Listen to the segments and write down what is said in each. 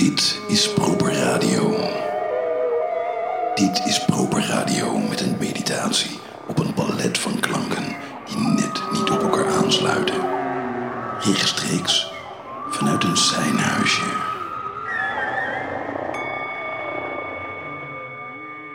Dit is Proper Radio. Dit is Proper Radio met een meditatie op een palet van klanken die net niet op elkaar aansluiten. Rechtstreeks vanuit een zijnhuisje.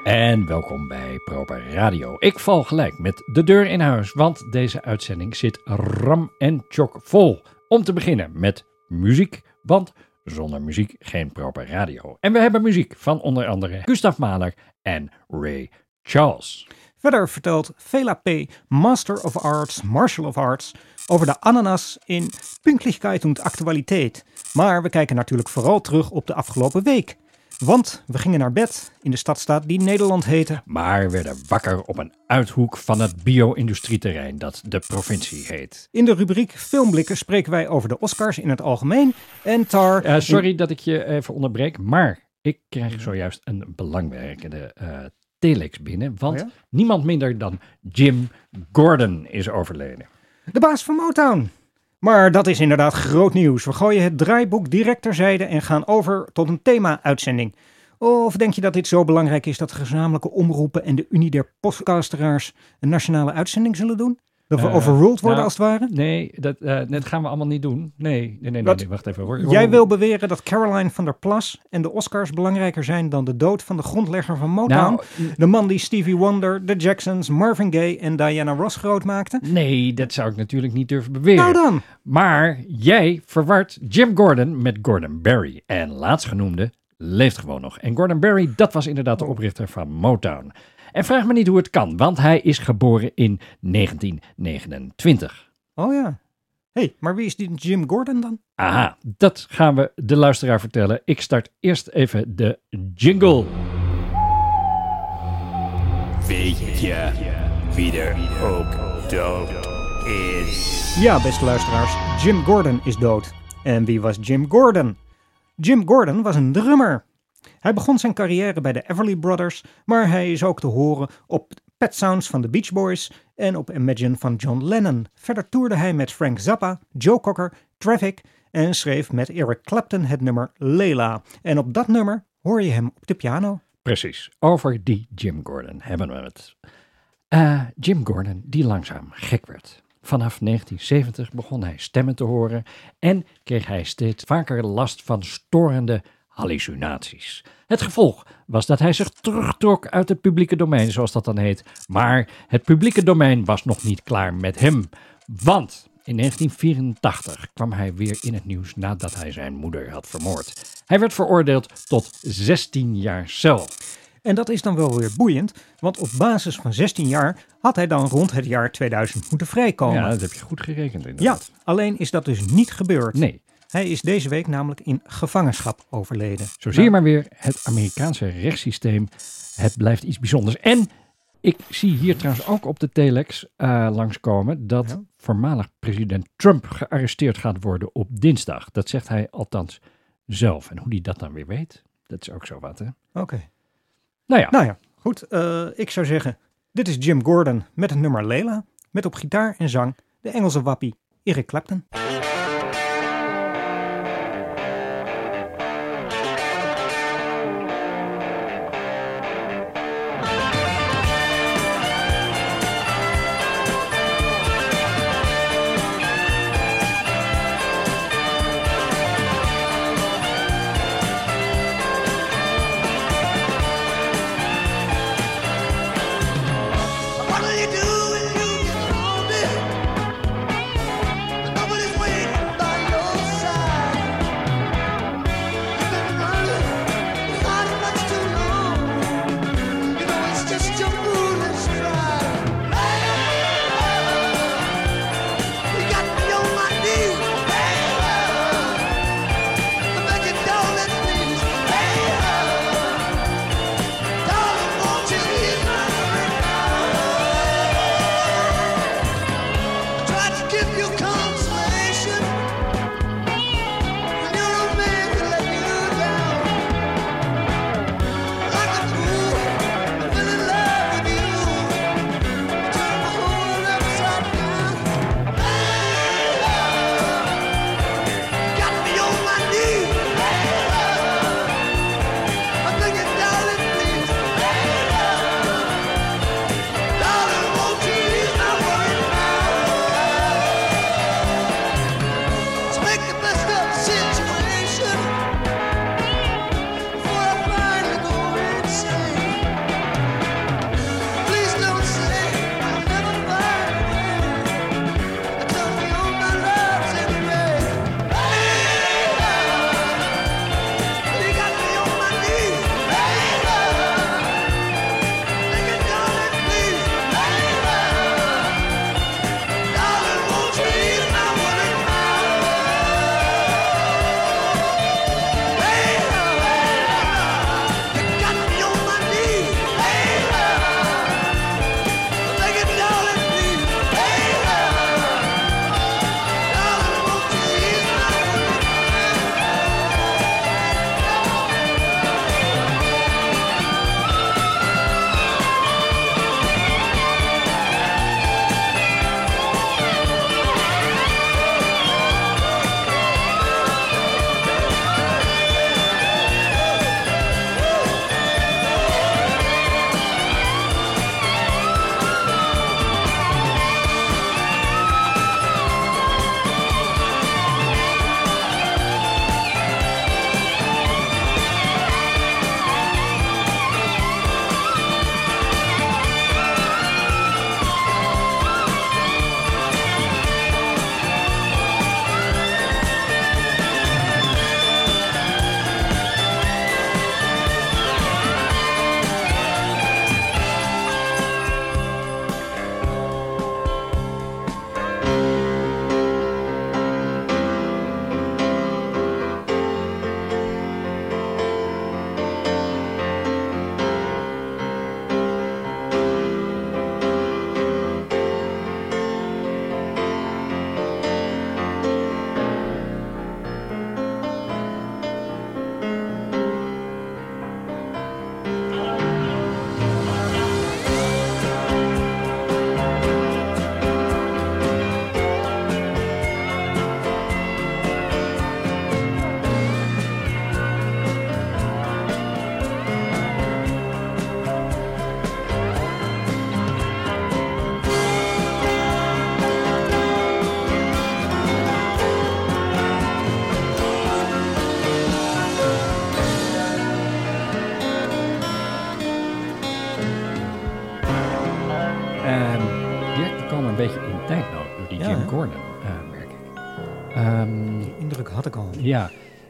En welkom bij Proper Radio. Ik val gelijk met de deur in huis, want deze uitzending zit ram en chok vol. Om te beginnen met muziek, want zonder muziek geen Proper Radio. En we hebben muziek van onder andere Gustav Mahler en Ray Charles. Verder vertelt Vela P., Master of Arts, Martial of Arts, over de ananas in Pünktlichkeit und Actualiteit. Maar we kijken natuurlijk vooral terug op de afgelopen week. Want we gingen naar bed in de stadstaat die Nederland heette. Maar werden wakker op een uithoek van het bio-industrieterrein dat de provincie heet. In de rubriek Filmblikken spreken wij over de Oscars in het algemeen. En Tar. Eh, sorry dat ik je even onderbreek, maar ik krijg zojuist een belangwekkende eh telex binnen. Want Oh ja? niemand minder dan Jim Gordon is overleden. De baas van Motown. Maar dat is inderdaad groot nieuws. We gooien het draaiboek direct terzijde en gaan over tot een thema-uitzending. Of denk je dat dit zo belangrijk is dat de gezamenlijke omroepen en de Unie der podcasteraars een nationale uitzending zullen doen? Dat we Eh, overruled worden nou, als het ware? Nee, dat, eh, dat gaan we allemaal niet doen. Nee, nee, nee, nee, Wat? nee, wacht even. hoor. Jij wil beweren dat Caroline van der Plas en de Oscars belangrijker zijn dan de dood van de grondlegger van Motown? Nou, de man die Stevie Wonder, de Jacksons, Marvin Gaye en Diana Ross groot maakte? nee, dat zou ik natuurlijk niet durven beweren. Nou dan! Maar jij verwart Jim Gordon met Gordon Barry. En laatstgenoemde leeft gewoon nog. En Gordon Barry, dat was inderdaad de oprichter van Motown. En vraag me niet hoe het kan, want hij is geboren in 1929. Oh ja. hey, maar wie is die Jim Gordon dan? Aha, dat gaan we de luisteraar vertellen. Ik start eerst even de jingle. Weet je wie er ook dood is? Ja, beste luisteraars, Jim Gordon is dood. En wie was Jim Gordon? Jim Gordon was een drummer. Hij begon zijn carrière bij de Everly Brothers, maar hij is ook te horen op Pet Sounds van de Beach Boys en op Imagine van John Lennon. Verder toerde hij met Frank Zappa, Joe Cocker, Traffic en schreef met Eric Clapton het nummer Layla. En op dat nummer hoor je hem op de piano. Precies, over die Jim Gordon hebben we het. Eh, Jim Gordon, die langzaam gek werd. Vanaf 1970 begon hij stemmen te horen en kreeg hij steeds vaker last van storende hallucinaties. Het gevolg was dat hij zich terugtrok uit het publieke domein, zoals dat dan heet. Maar het publieke domein was nog niet klaar met hem. Want in 1984 kwam hij weer in het nieuws nadat hij zijn moeder had vermoord. Hij werd veroordeeld tot 16 jaar cel. En dat is dan wel weer boeiend, want op basis van 16 jaar had hij dan rond het jaar 2000 moeten vrijkomen. Ja, dat heb je goed gerekend Ja, inderdaad. alleen is dat dus niet gebeurd. Nee, Hij is deze week namelijk in gevangenschap overleden. zo zie je maar weer het Amerikaanse rechtssysteem. Het blijft iets bijzonders. En ik zie hier trouwens ook op de telex eh, langskomen dat Ja. voormalig president Trump gearresteerd gaat worden op dinsdag. Dat zegt hij althans zelf. En hoe hij dat dan weer weet, dat is ook zo wat hè. Oké. Nou ja, Nou ja, goed. eh, ik zou zeggen, dit is Jim Gordon met het nummer Lela. Met op gitaar en zang de Engelse wappie Eric Clapton.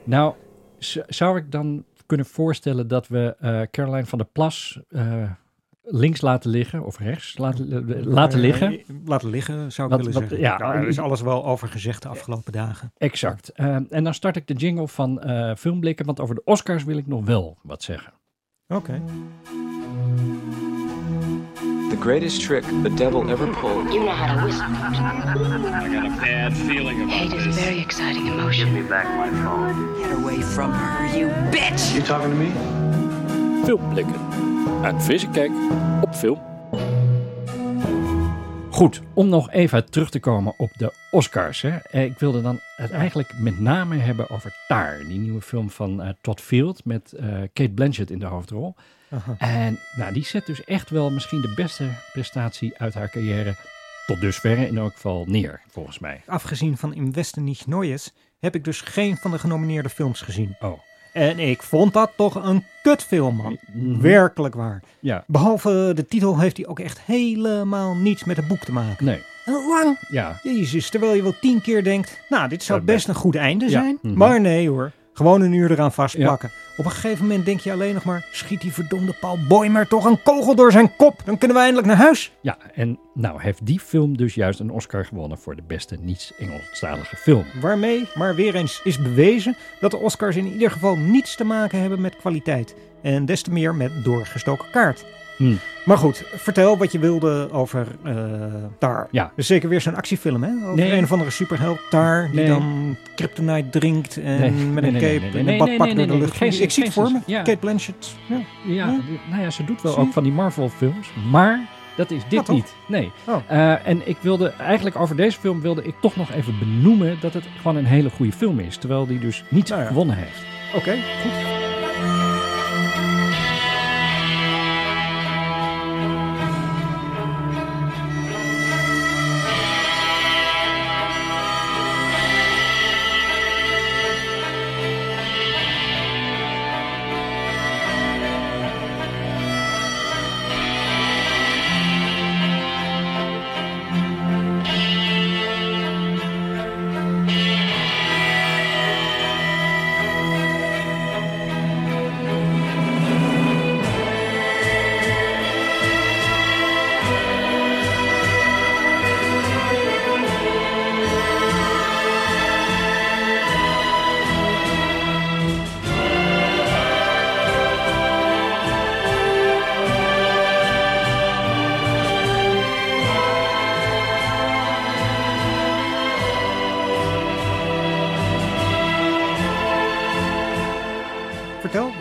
Nou zou ik dan kunnen voorstellen dat we eh, Caroline van der Plas eh, links laten liggen of rechts laten, eh, laten liggen. Laten liggen, zou ik Wat- willen wat- zeggen. ja, Ja, er is alles wel over gezegd de afgelopen dagen. Exact. En dan start ik de jingle van Filmblikken, want over de Oscars wil ik nog wel wat zeggen. Oké. The greatest trick the devil ever pulled. You know how to whistle. I got a bad feeling about Hate is a this. very exciting emotion. Get away from her, you bitch! You talking to me? Filmblikken. Een frisse kijk op film. Goed, om nog even terug te komen op de Oscars. Hè. Eh, Ik wilde dan het eigenlijk met name hebben over Tar, die nieuwe film van eh, Todd Field met eh, Kate Blanchett in de hoofdrol. En nou, die zet dus echt wel misschien de beste prestatie uit haar carrière tot dusverre in elk geval neer, volgens mij. Afgezien van Im Westen niet Neues heb ik dus geen van de genomineerde films gezien. Oh, En ik vond dat toch een kutfilm, man. Mhm. Werkelijk waar. ja, Behalve de titel heeft hij ook echt helemaal niets met het boek te maken. nee, lang. ja, Jezus, terwijl je wel tien keer denkt, nou, dit zou Zou best een goed einde Ja. zijn. Mhm. Maar nee hoor, gewoon een uur eraan vastplakken. Op een gegeven moment denk je alleen nog maar, schiet die verdomde Paul Boymer toch een kogel door zijn kop. Dan kunnen we eindelijk naar huis. ja. En nou heeft die film dus juist een Oscar gewonnen voor de beste niet-Engelstalige film. Waarmee maar weer eens is bewezen dat de Oscars in ieder geval niets te maken hebben met kwaliteit. En des te meer met doorgestoken kaart. Hmm. Maar goed, vertel wat je wilde over eh Tar. Ja. Dus zeker weer zo'n actiefilm, hè? Over Nee. een of andere superheld Tar, die Nee. dan kryptonite drinkt en Nee, met een cape en een nee, badpak nee, door de nee, lucht. geen- ik zie het voor me. ja. Kate Blanchett. Ja. Nou ja, ze doet wel ook van die Marvel-films, maar dat is dit niet. Nee. Oh. Eh, en ik wilde eigenlijk over deze film wilde ik toch nog even benoemen dat het gewoon een hele goede film is, terwijl die dus niet Nou gewonnen heeft. Oké, goed.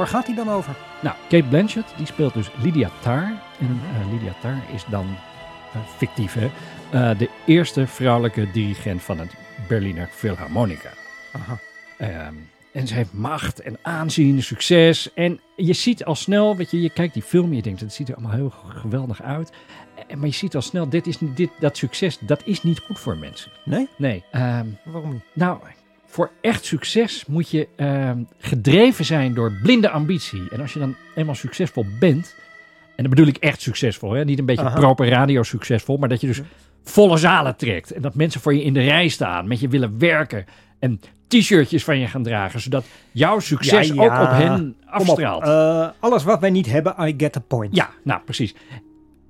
Waar gaat hij dan over? Nou, Kate Blanchett die speelt dus Lydia Tarr en eh, Lydia Tarr is dan eh, fictief hè, eh, de eerste vrouwelijke dirigent van het Berliner Philharmonica. Aha. Ehm, en ze heeft macht en aanzien, succes. En je ziet al snel, weet je, je kijkt die film en je denkt, het ziet er allemaal heel geweldig uit. En, maar je ziet al snel, dit is, niet- dit, dat succes, dat is niet goed voor mensen. Nee? Nee. ehm, Waarom niet? nou, voor echt succes moet je ehm, gedreven zijn door blinde ambitie. En als je dan eenmaal succesvol bent, en dan bedoel ik echt succesvol, hè? niet een beetje Aha. proper radio succesvol, maar dat je dus volle zalen trekt. En dat mensen voor je in de rij staan, met je willen werken en t-shirtjes van je gaan dragen, zodat jouw succes Ja, ja. ook op hen op, afstraalt. eh, alles wat wij niet hebben, I get the point. Ja, nou precies.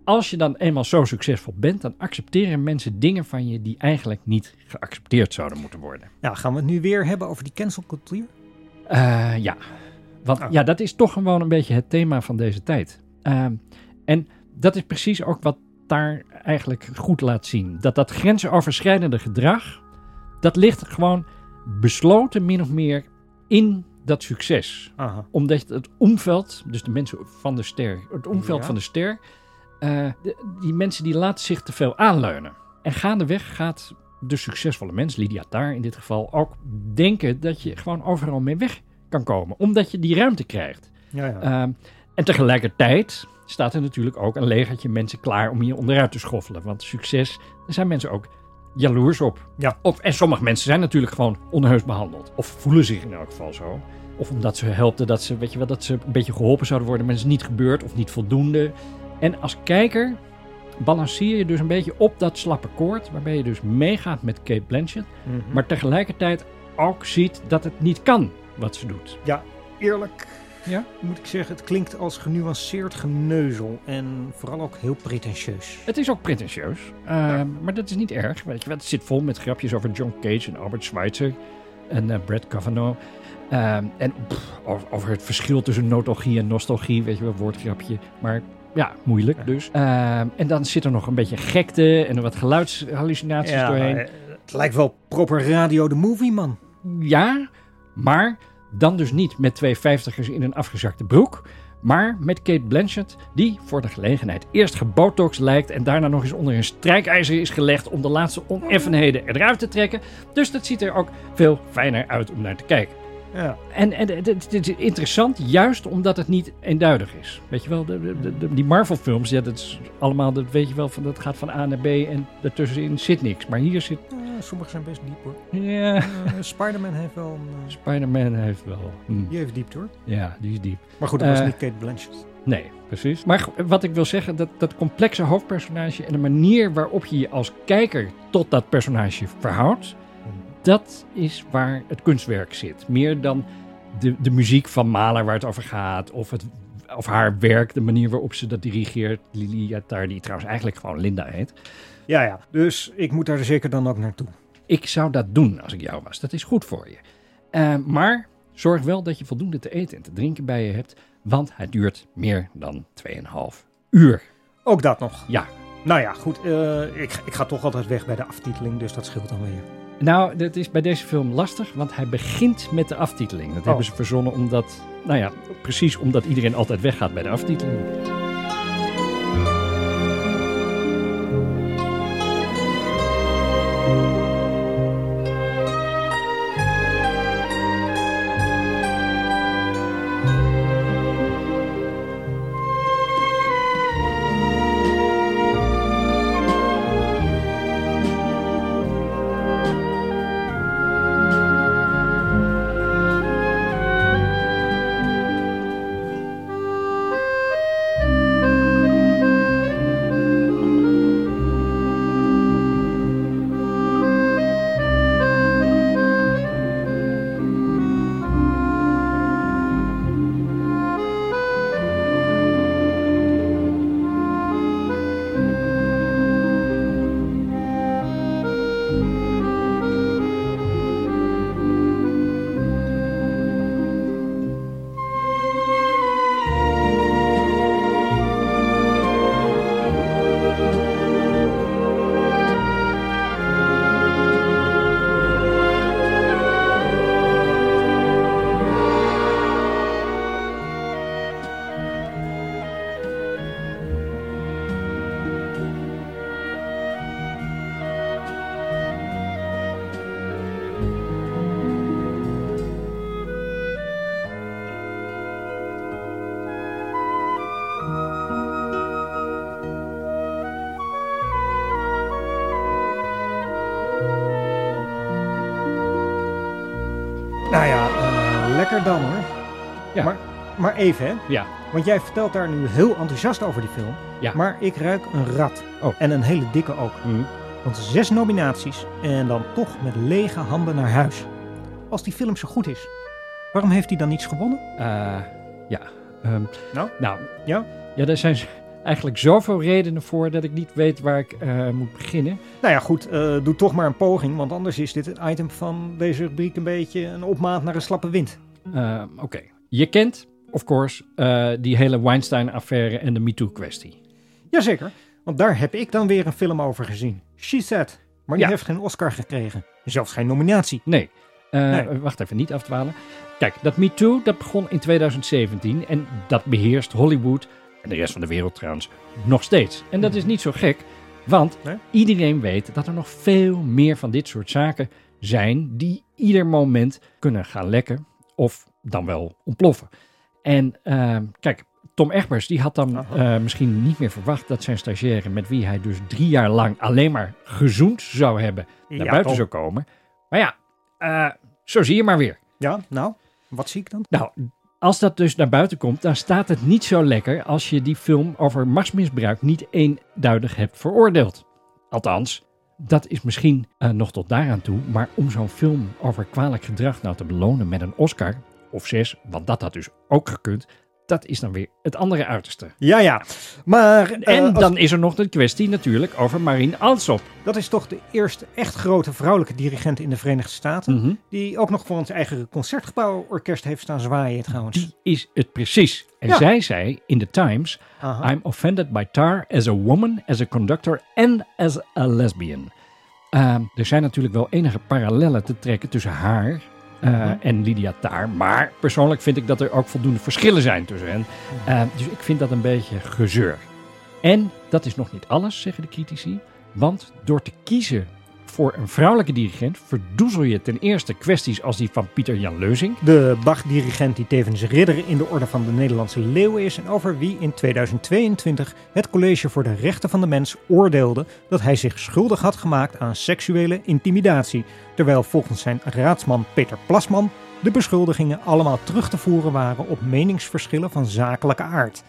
Als je dan eenmaal zo succesvol bent, dan accepteren mensen dingen van je die eigenlijk niet geaccepteerd zouden moeten worden. Nou, gaan we het nu weer hebben over die cancelcultuur? Eh, ja, want Oh. ja, dat is toch gewoon een beetje het thema van deze tijd. Ehm, en dat is precies ook wat daar eigenlijk goed laat zien. Dat dat grensoverschrijdende gedrag, dat ligt gewoon besloten min of meer in dat succes. Aha. Omdat het omveld, dus de mensen van de ster, het omveld Ja. van de ster, eh, de- die mensen die laten zich te veel aanleunen. En gaandeweg gaat de succesvolle mens, Lydia Taar in dit geval, ook denken dat je gewoon overal mee weg kan komen. Omdat je die ruimte krijgt. Ja, ja. Ehm, en tegelijkertijd staat er natuurlijk ook een legertje mensen klaar om je onderuit te schoffelen. Want succes, daar zijn mensen ook jaloers op. Ja. Of, en sommige mensen zijn natuurlijk gewoon onheus behandeld. Of voelen zich in elk geval zo. Of omdat ze helpten dat ze, weet je wel, dat ze een beetje geholpen zouden worden, maar het is niet gebeurd of niet voldoende. En als kijker balanceer je dus een beetje op dat slappe koord, waarbij je dus meegaat met Kate Blanchett, Mhm. maar tegelijkertijd ook ziet dat het niet kan wat ze doet. Ja, eerlijk Ja? moet ik zeggen, het klinkt als genuanceerd geneuzel en vooral ook heel pretentieus. Het is ook pretentieus, eh, maar dat is niet erg. Weet je, het zit vol met grapjes over John Cage en Albert Schweitzer en eh, Brad Kavanaugh. Eh, en pff, over, over het verschil tussen nostalgie en nostalgie, weet je wel, woordgrapje. Maar ja, moeilijk dus. Eh, en dan zit er nog een beetje gekte en wat geluidshallucinaties doorheen. eh, het lijkt wel proper radio de movie, man. Ja, maar dan dus niet met twee vijftigers in een afgezakte broek. Maar met Kate Blanchett, die voor de gelegenheid eerst gebotox lijkt en daarna nog eens onder een strijkijzer is gelegd om de laatste oneffenheden eruit te trekken. Dus dat ziet er ook veel fijner uit om naar te kijken. Ja. En, en het- is interessant, juist omdat het niet eenduidig is. Weet je wel, de, de, de- die Marvel-films, ja, dat is allemaal, dat weet je wel, van, dat gaat van A naar B en daartussenin zit niks. Maar hier zit, sommige zijn best diep hoor. ja, Eh, Spider-Man heeft wel een... eh, Spider-Man heeft wel, die heeft diepte hoor. ja, die is diep. Maar goed, dat was Eh, niet Kate Blanchett. Nee, precies. Maar wat ik wil zeggen, dat, dat complexe hoofdpersonage en de manier waarop je je als kijker tot dat personage verhoudt, dat is waar het kunstwerk zit. Meer dan de, de muziek van Mahler waar het over gaat, of, het, of haar werk, de manier waarop ze dat dirigeert. Lili Yatar, die trouwens eigenlijk gewoon Linda heet. Ja, ja. Dus ik moet daar zeker dan ook naartoe. Ik zou dat doen als ik jou was. Dat is goed voor je. Eh, maar zorg wel dat je voldoende te eten en te drinken bij je hebt, want het duurt meer dan 2,5 uur. Ook dat nog. Ja, Nou ja, goed. eh, ik, ik ga toch altijd weg bij de aftiteling, dus dat scheelt dan weer. Nou, dat is bij deze film lastig, want hij begint met de aftiteling. Dat hebben ze verzonnen omdat, nou ja, precies omdat iedereen altijd weggaat bij de aftiteling. Dan hoor. Ja. Maar, maar even hè. Ja. Want jij vertelt daar nu heel enthousiast over die film. Ja. Maar ik ruik een rat. Oh. En een hele dikke ook. Hm. Want zes nominaties en dan toch met lege handen naar huis. Als die film zo goed is, waarom heeft hij dan niets gewonnen? Eh, ja. ehm, Nou? Nou, Ja? Ja, er zijn eigenlijk zoveel redenen voor dat ik niet weet waar ik eh, moet beginnen. Nou ja, goed, eh, doe toch maar een poging. Want anders is dit het item van deze rubriek een beetje een opmaat naar een slappe wind. Eh, Oké. Je kent, of course, eh, die hele Weinstein-affaire en de MeToo-kwestie. Jazeker, want daar heb ik dan weer een film over gezien. She Said. Maar die Ja. heeft geen Oscar gekregen. Zelfs geen nominatie. Nee. Eh, Nee. Wacht even, niet afdwalen. Kijk, dat MeToo, dat begon in 2017 en dat beheerst Hollywood en de rest van de wereld trouwens nog steeds. En dat is niet zo gek, want Nee? iedereen weet dat er nog veel meer van dit soort zaken zijn die ieder moment kunnen gaan lekken of dan wel ontploffen. En eh, kijk, Tom Egbers die had dan eh, misschien niet meer verwacht dat zijn stagiaire met wie hij dus drie jaar lang alleen maar gezoend zou hebben naar Ja, buiten toch? zou komen. Maar ja, eh, zo zie je maar weer. Ja, nou, wat zie ik dan? Nou, als dat dus naar buiten komt, dan staat het niet zo lekker als je die film over machtsmisbruik niet eenduidig hebt veroordeeld. Althans, dat is misschien eh, nog tot daaraan toe. Maar om zo'n film over kwalijk gedrag nou te belonen met een Oscar of zes, want dat had dus ook gekund. Dat is dan weer het andere uiterste. Ja, ja. Maar eh, En als- dan is er nog de kwestie natuurlijk over Marine Alsop. dat is toch de eerste echt grote vrouwelijke dirigent in de Verenigde Staten. Mhm. Die ook nog voor ons eigen concertgebouworkest heeft staan zwaaien trouwens. Die is het precies. En Ja. zij zei in the Times: Aha. I'm offended by Tar as a woman, as a conductor and as a lesbian. Ehm, er zijn natuurlijk wel enige parallellen te trekken tussen haar eh, Mhm. en Lydia Tar. Maar persoonlijk vind ik dat er ook voldoende verschillen zijn tussen hen. Mhm. Ehm, dus ik vind dat een beetje gezeur. En dat is nog niet alles, zeggen de critici. Want door te kiezen voor een vrouwelijke dirigent verdoezel je ten eerste kwesties als die van Pieter Jan Leuzing. De Bach-dirigent die tevens ridder in de Orde van de Nederlandse Leeuw is en over wie in 2022 het College voor de Rechten van de Mens oordeelde dat hij zich schuldig had gemaakt aan seksuele intimidatie, terwijl volgens zijn raadsman Peter Plasman de beschuldigingen allemaal terug te voeren waren op meningsverschillen van zakelijke aard.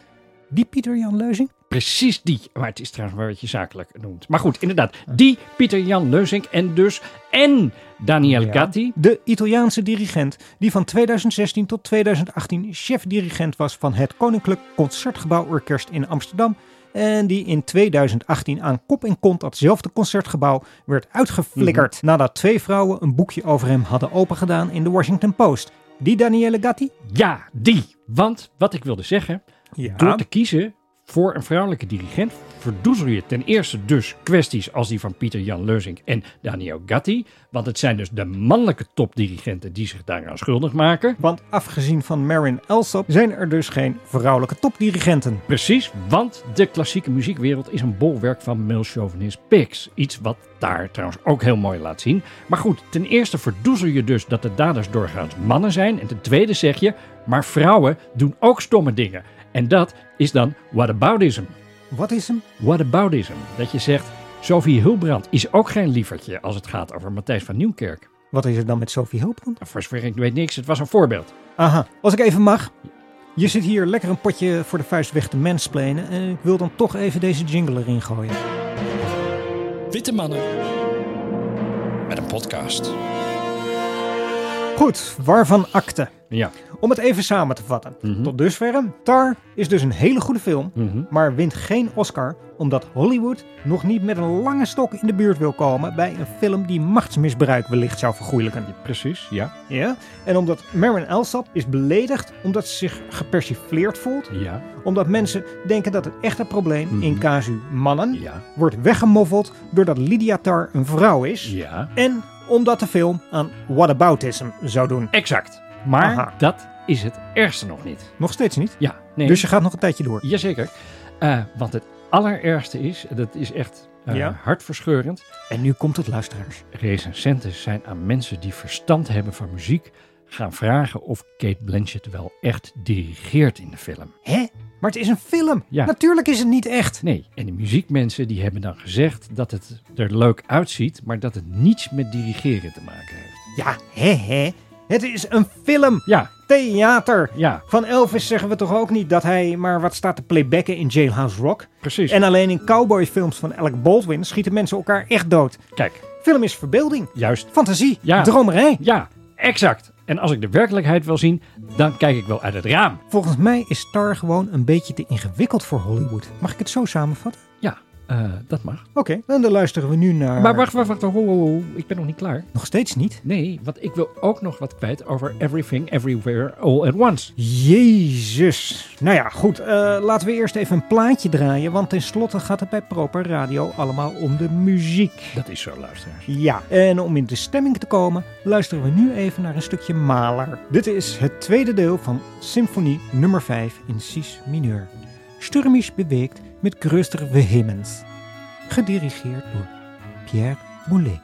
Die Pieter Jan Leuzing? Precies die. Maar het is trouwens wel wat je zakelijk noemt. Maar goed, inderdaad. Die Pieter Jan Leuzink en dus en Daniel Ja. Gatti. De Italiaanse dirigent die van 2016 tot 2018 chef-dirigent was van het Koninklijk Concertgebouworkest in Amsterdam. En die in 2018 aan kop en kont datzelfde concertgebouw werd uitgeflikkerd. Nadat twee vrouwen een boekje over hem hadden opengedaan in de Washington Post. Die Daniele Gatti? Ja, die. Want wat ik wilde zeggen, Ja. door te kiezen voor een vrouwelijke dirigent verdoezel je ten eerste dus kwesties als die van Pieter Jan Leuzink en Daniel Gatti. Want het zijn dus de mannelijke topdirigenten die zich daaraan schuldig maken. Want afgezien van Marin Alsop zijn er dus geen vrouwelijke topdirigenten. Precies, want de klassieke muziekwereld is een bolwerk van male chauvinist pigs. Iets wat daar trouwens ook heel mooi laat zien. Maar goed, ten eerste verdoezel je dus dat de daders doorgaans mannen zijn. En ten tweede zeg je, maar vrouwen doen ook stomme dingen. En dat is dan whataboutism. Wat is hem? Whataboutism. Dat je zegt, Sophie Hulbrand is ook geen lievertje als het gaat over Matthijs van Nieuwkerk. Wat is er dan met Sophie Hulbrand? Voor zover ik weet niks, het was een voorbeeld. Aha, als ik even mag. Je zit hier lekker een potje voor de vuist weg te mansplainen. En ik wil dan toch even deze jingle erin gooien. Witte mannen. Met een podcast. Goed, waarvan akte? Ja. Om het even samen te vatten. Mhm. Tot dusver. Tar is dus een hele goede film. Mhm. Maar wint geen Oscar omdat Hollywood nog niet met een lange stok in de buurt wil komen bij een film die machtsmisbruik wellicht zou vergoeilijken. Precies, ja. Ja? En omdat Marin Alsop is beledigd omdat ze zich gepersifleerd voelt. Ja. Omdat mensen denken dat het echte probleem Mhm. in casu mannen Ja. wordt weggemoffeld doordat Lydia Tar een vrouw is. Ja. En omdat de film aan whataboutism zou doen. Exact. Maar Aha. dat is het ergste nog niet. Nog steeds niet. Ja, nee. Dus je gaat nog een tijdje door. Jazeker. Eh want het allerergste is, dat is echt Ja. hartverscheurend. En nu komt het luisteraars. Recensenten zijn aan mensen die verstand hebben van muziek gaan vragen of Kate Blanchett wel echt dirigeert in de film. Hè? Maar het is een film. Ja. Natuurlijk is het niet echt. Nee, en de muziekmensen die hebben dan gezegd dat het er leuk uitziet, maar dat het niets met dirigeren te maken heeft. Ja, hè hè. Het is een film. Ja, Theater. ja, Van Elvis zeggen we toch ook niet dat hij maar wat staat te playbacken in Jailhouse Rock. precies. En alleen in cowboyfilms van Alec Baldwin schieten mensen elkaar echt dood. Kijk, Film is verbeelding, juist. fantasie, Ja. dromerij. Ja, exact. En als ik de werkelijkheid wil zien, dan kijk ik wel uit het raam. Volgens mij is Star gewoon een beetje te ingewikkeld voor Hollywood. Mag ik het zo samenvatten? Eh, dat mag. Oké, en dan luisteren we nu naar... Maar wacht, wacht, wacht. Ho, ho. Ik ben nog niet klaar. Nog steeds niet? Nee, want ik wil ook nog wat kwijt over Everything, Everywhere, All at Once. Jezus. Nou ja, goed. eh, laten we eerst even een plaatje draaien. Want tenslotte gaat het bij Proper Radio allemaal om de muziek. Dat is zo, luisteraars. Ja, en om in de stemming te komen, luisteren we nu even naar een stukje Mahler. Dit is het tweede deel van Symfonie nummer 5 in Cis mineur. Stürmisch beweegt met größter Vehemens. Gedirigeerd door Pierre Boulez.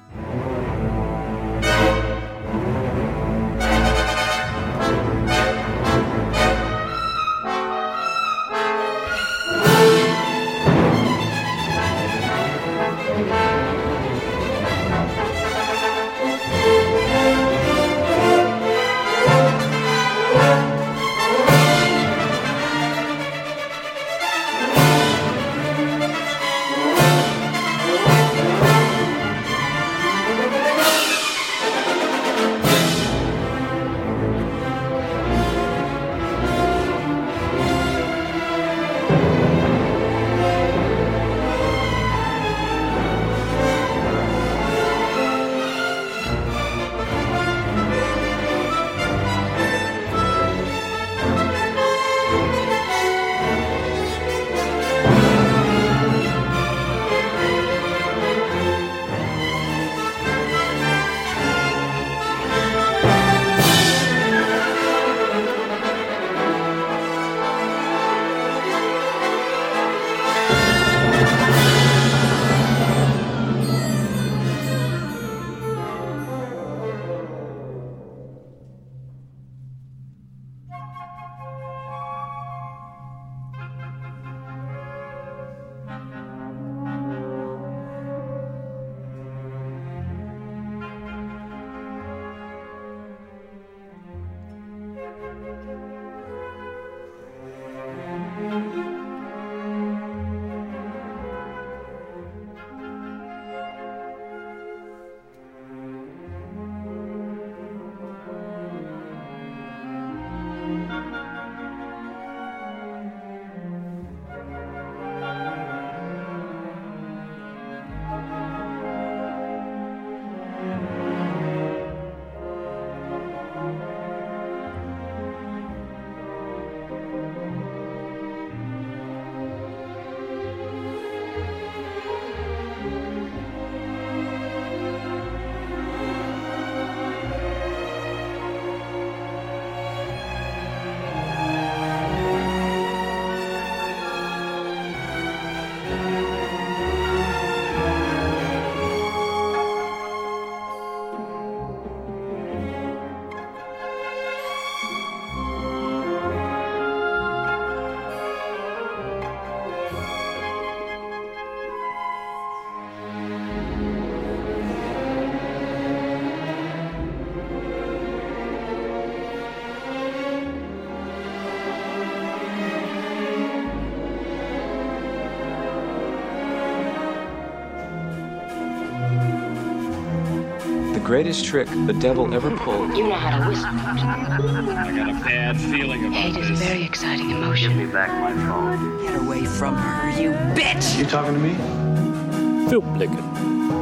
Greatest trick the devil ever pulled. You know how to whistle. I got a bad feeling about Hate is a this. very exciting emotion. Get away from her, you bitch! You talking to me? Filmblikken.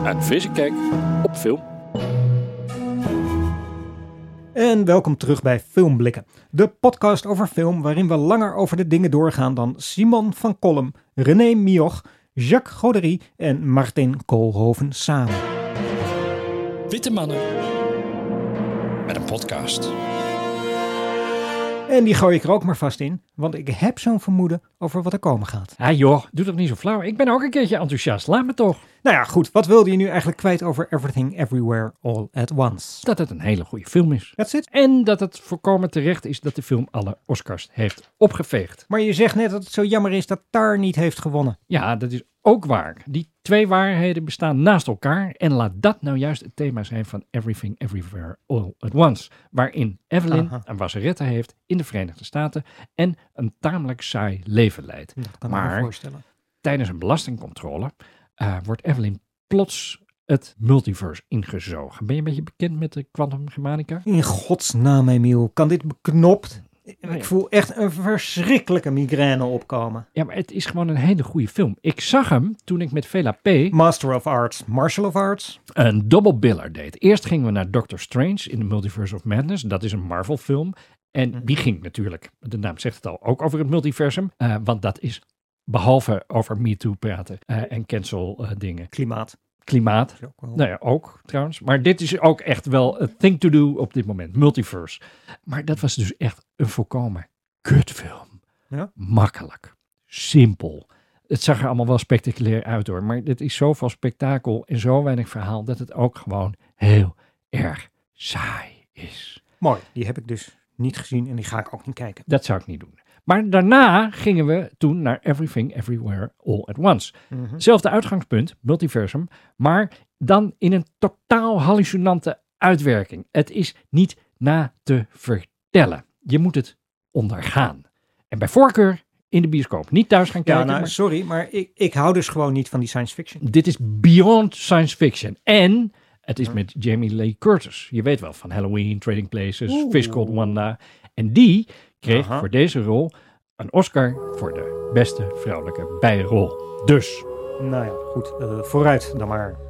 Een frisse kijk op film. En welkom terug bij Filmblikken, de podcast over film waarin we langer over de dingen doorgaan dan Simon van Kolm, René Mioch, Jacques Godery en Martin Koolhoven samen. Witte mannen. Met een podcast. En die gooi ik er ook maar vast in, want ik heb zo'n vermoeden over wat er komen gaat. Ah joh, doe toch niet zo flauw. Ik ben ook een keertje enthousiast. Laat me toch. Nou ja, goed, wat wilde je nu eigenlijk kwijt over Everything Everywhere All at Once? Dat het een hele goede film is. That's it. En dat het volkomen terecht is dat de film alle Oscars heeft opgeveegd. Maar je zegt net dat het zo jammer is dat Tar niet heeft gewonnen. Ja, dat is ook waar. Die twee waarheden bestaan naast elkaar. En laat dat nou juist het thema zijn van Everything Everywhere All at Once. Waarin Evelyn Aha. een wasserette heeft in de Verenigde Staten en een tamelijk saai leven leidt. Dat kan ik me Maar- voorstellen. Tijdens een belastingcontrole eh, wordt Evelyn plots het multiverse ingezogen. Ben je een beetje bekend met de Quantum Germanica? In godsnaam, Emiel, kan dit beknopt? Nee. Ik voel echt een verschrikkelijke migraine opkomen. Ja, maar het is gewoon een hele goede film. Ik zag hem toen ik met Vela P. Master of Arts, Martial of Arts. een double biller deed. Eerst gingen we naar Doctor Strange in the Multiverse of Madness. Dat is een Marvel film. En die ging natuurlijk, de naam zegt het al, ook over het multiversum. Eh, want dat is behalve over Me Too praten eh, en cancel eh, dingen. Klimaat. Klimaat. Ook Nou ja, ook trouwens. Maar dit is ook echt wel een thing to do op dit moment. Multiverse. Maar dat was dus echt een volkomen kutfilm. Ja? Makkelijk. Simpel. Het zag er allemaal wel spectaculair uit hoor. Maar het is zoveel spektakel en zo weinig verhaal dat het ook gewoon heel erg saai is. Mooi, die heb ik dus niet gezien en die ga ik ook niet kijken. Dat zou ik niet doen. Maar daarna gingen we toen naar Everything Everywhere All at Once. Mhm. Hetzelfde uitgangspunt, multiversum, maar dan in een totaal hallucinante uitwerking. Het is niet na te vertellen. Je moet het ondergaan. En bij voorkeur in de bioscoop. Niet thuis gaan Ja, kijken. nou, maar sorry, maar ik, ik hou dus gewoon niet van die science fiction. dit is beyond science fiction. En het is met Jamie Lee Curtis. Je weet wel van Halloween, Trading Places, Fish Called Wanda. En die kreeg Aha. voor deze rol een Oscar voor de beste vrouwelijke bijrol. Dus Nou ja, goed, eh, vooruit dan maar.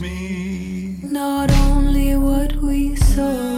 Me. Not only what we sow,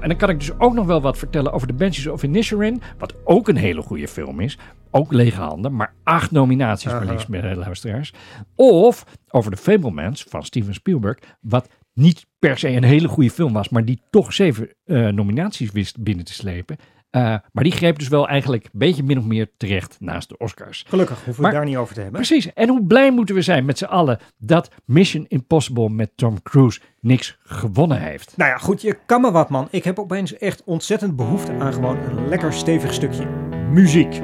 Nou, en dan kan ik dus ook nog wel wat vertellen over The Banshees of Inisherin. Wat ook een hele goede film is. Ook lege handen, maar acht nominaties maar liefst bij de luisteraars. Of over The Fablemans van Steven Spielberg. Wat niet per se een hele goede film was, maar die toch zeven eh, nominaties wist binnen te slepen. Eh, maar die greep dus wel eigenlijk een beetje min of meer terecht naast de Oscars. Gelukkig hoeven we Maar- het daar niet over te hebben. Precies. En hoe blij moeten we zijn met z'n allen dat Mission Impossible met Tom Cruise niks gewonnen heeft. Nou ja, goed, je kan me wat man. Ik heb opeens echt ontzettend behoefte aan gewoon een lekker stevig stukje muziek.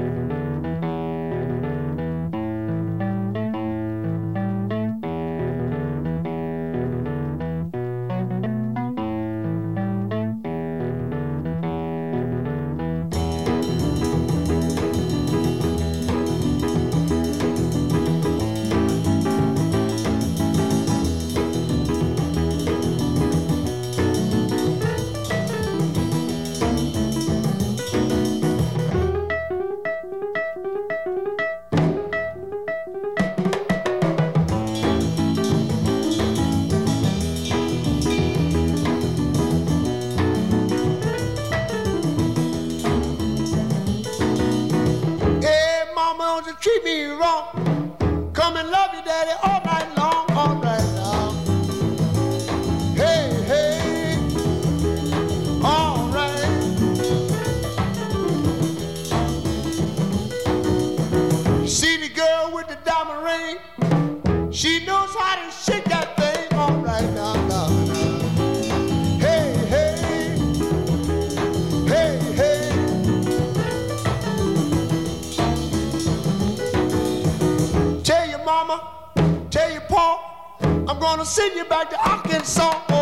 Send you back to Arkansas.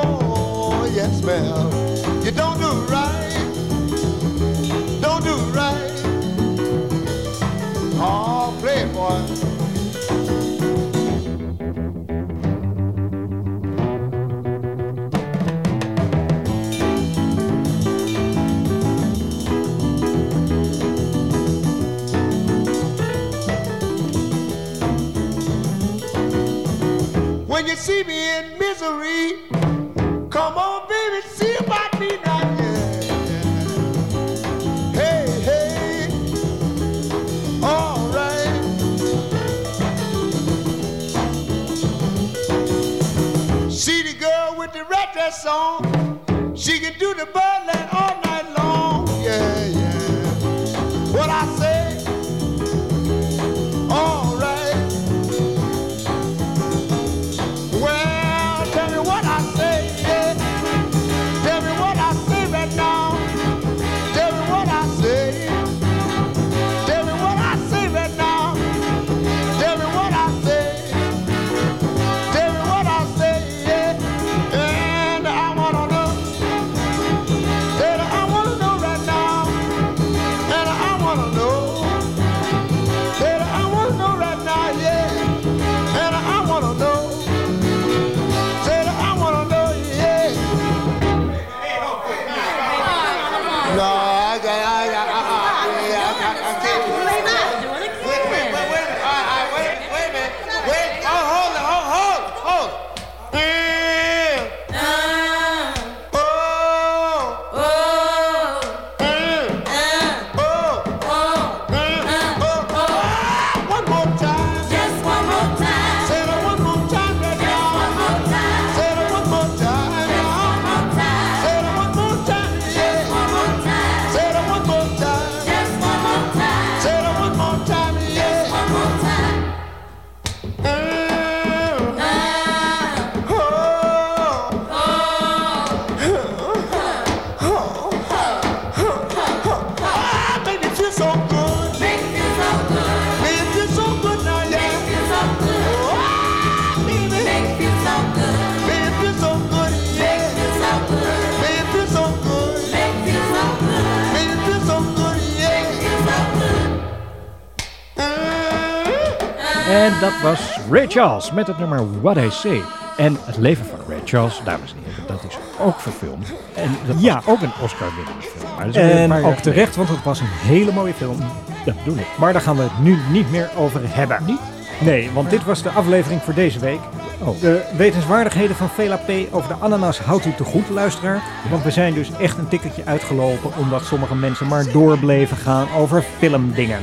Was Ray Charles met het nummer What I Say. En het leven van Ray Charles, dames en heren, dat is ook verfilmd. En dat Ja. ook een Oscar-winnende film. En jaar ook terecht, want het was een hele mooie film. Dat bedoel ik. Maar daar gaan we het nu niet meer over hebben. Niet? Nee, want dit was de aflevering voor deze week. Oh. De wetenswaardigheden van Vela P over de ananas houdt u te goed, luisteraar. Want we zijn dus echt een tikkeltje uitgelopen omdat sommige mensen maar door bleven gaan over filmdingen.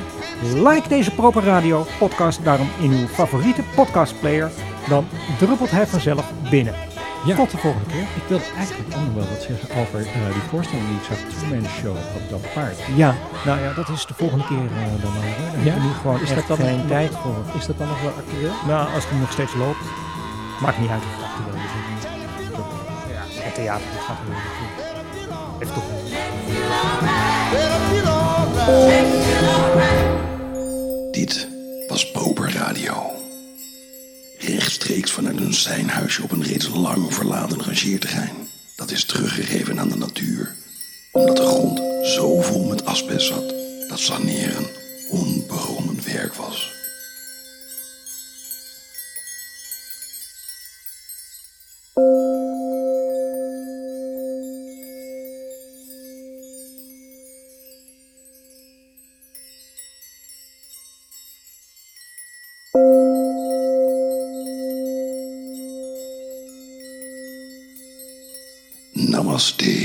Like deze Proper Radio podcast daarom in uw favoriete podcastplayer. Dan druppelt hij vanzelf binnen. Ja. Tot de volgende keer. Ik wil eigenlijk ook nog wel wat zeggen over eh, die voorstelling die ik zag, Truman Show op dat paard. Ja, nou ja, dat is de volgende keer eh, dan. Dan Ja? nu gewoon Is echt dat dan geen tijd voor. Is dat dan nog wel actueel? Nou, als het nog steeds loopt, maakt niet uit of het is. het theater gaat er. Heeft toch. Dit was Bober Radio. Rechtstreeks vanuit een seinhuisje op een reeds lang verlaten rangeerterrein. Dat is teruggegeven aan de natuur. Omdat de grond zo vol met asbest zat dat saneren onbegonnen werk was. Namaste. Eh,